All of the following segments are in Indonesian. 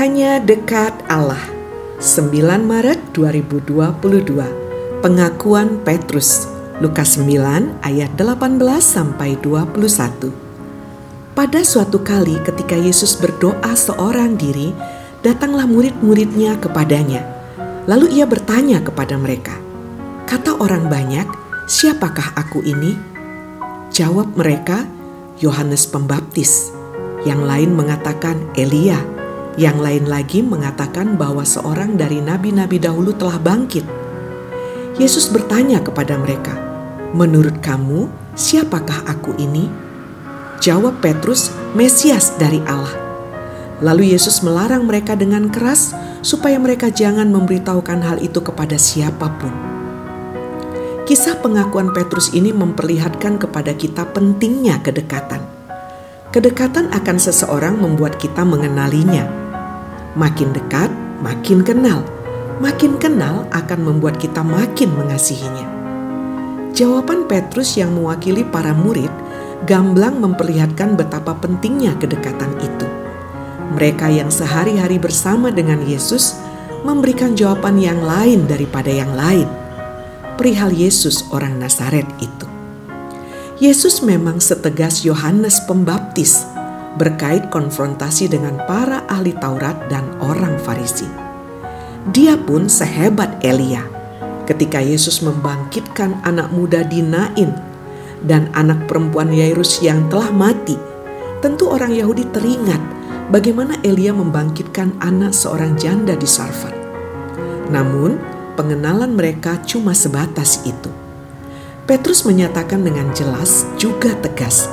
Hanya dekat Allah. 9 Maret 2022. Pengakuan Petrus. Lukas 9 ayat 18 sampai 21. Pada suatu kali ketika Yesus berdoa seorang diri, datanglah murid-muridnya kepadanya. Lalu ia bertanya kepada mereka, "Kata orang banyak, siapakah aku ini?" Jawab mereka, "Yohanes Pembaptis." Yang lain mengatakan Elia, yang lain lagi mengatakan bahwa seorang dari nabi-nabi dahulu telah bangkit. Yesus bertanya kepada mereka, "Menurut kamu, siapakah aku ini?" Jawab Petrus, "Mesias dari Allah." Lalu Yesus melarang mereka dengan keras supaya mereka jangan memberitahukan hal itu kepada siapa pun. Kisah pengakuan Petrus ini memperlihatkan kepada kita pentingnya kedekatan. Kedekatan akan seseorang membuat kita mengenalinya. Makin dekat, makin kenal. Makin kenal akan membuat kita makin mengasihinya. Jawaban Petrus yang mewakili para murid gamblang memperlihatkan betapa pentingnya kedekatan itu. Mereka yang sehari-hari bersama dengan Yesus memberikan jawaban yang lain daripada yang lain. Perihal Yesus orang Nazaret itu. Yesus memang setegas Yohanes Pembaptis berkait konfrontasi dengan para ahli Taurat dan orang Farisi. Dia pun sehebat Elia ketika Yesus membangkitkan anak muda di Nain dan anak perempuan Yairus yang telah mati. Tentu orang Yahudi teringat bagaimana Elia membangkitkan anak seorang janda di Sarfat. Namun, pengenalan mereka cuma sebatas itu. Petrus menyatakan dengan jelas juga tegas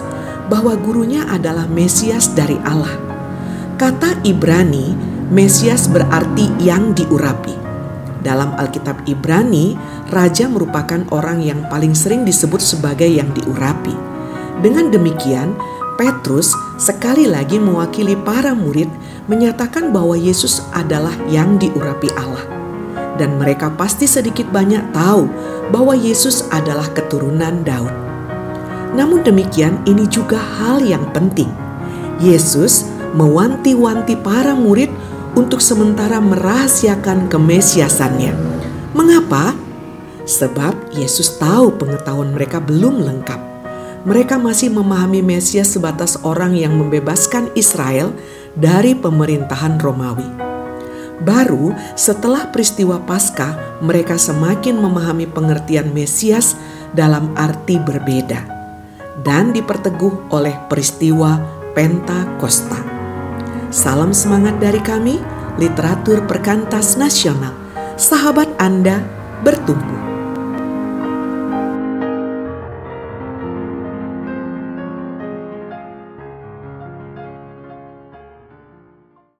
bahwa gurunya adalah Mesias dari Allah. Kata Ibrani, Mesias berarti yang diurapi. Dalam Alkitab Ibrani, raja merupakan orang yang paling sering disebut sebagai yang diurapi. Dengan demikian, Petrus sekali lagi mewakili para murid menyatakan bahwa Yesus adalah yang diurapi Allah. Dan mereka pasti sedikit banyak tahu bahwa Yesus adalah keturunan Daud. Namun demikian, ini juga hal yang penting. Yesus mewanti-wanti para murid untuk sementara merahasiakan kemesiasannya. Mengapa? Sebab Yesus tahu pengetahuan mereka belum lengkap. Mereka masih memahami Mesias sebatas orang yang membebaskan Israel dari pemerintahan Romawi. Baru setelah peristiwa Paskah, mereka semakin memahami pengertian Mesias dalam arti berbeda dan diperteguh oleh peristiwa Pentakosta. Salam semangat dari kami, literatur perkantas nasional. Sahabat Anda bertumbuh.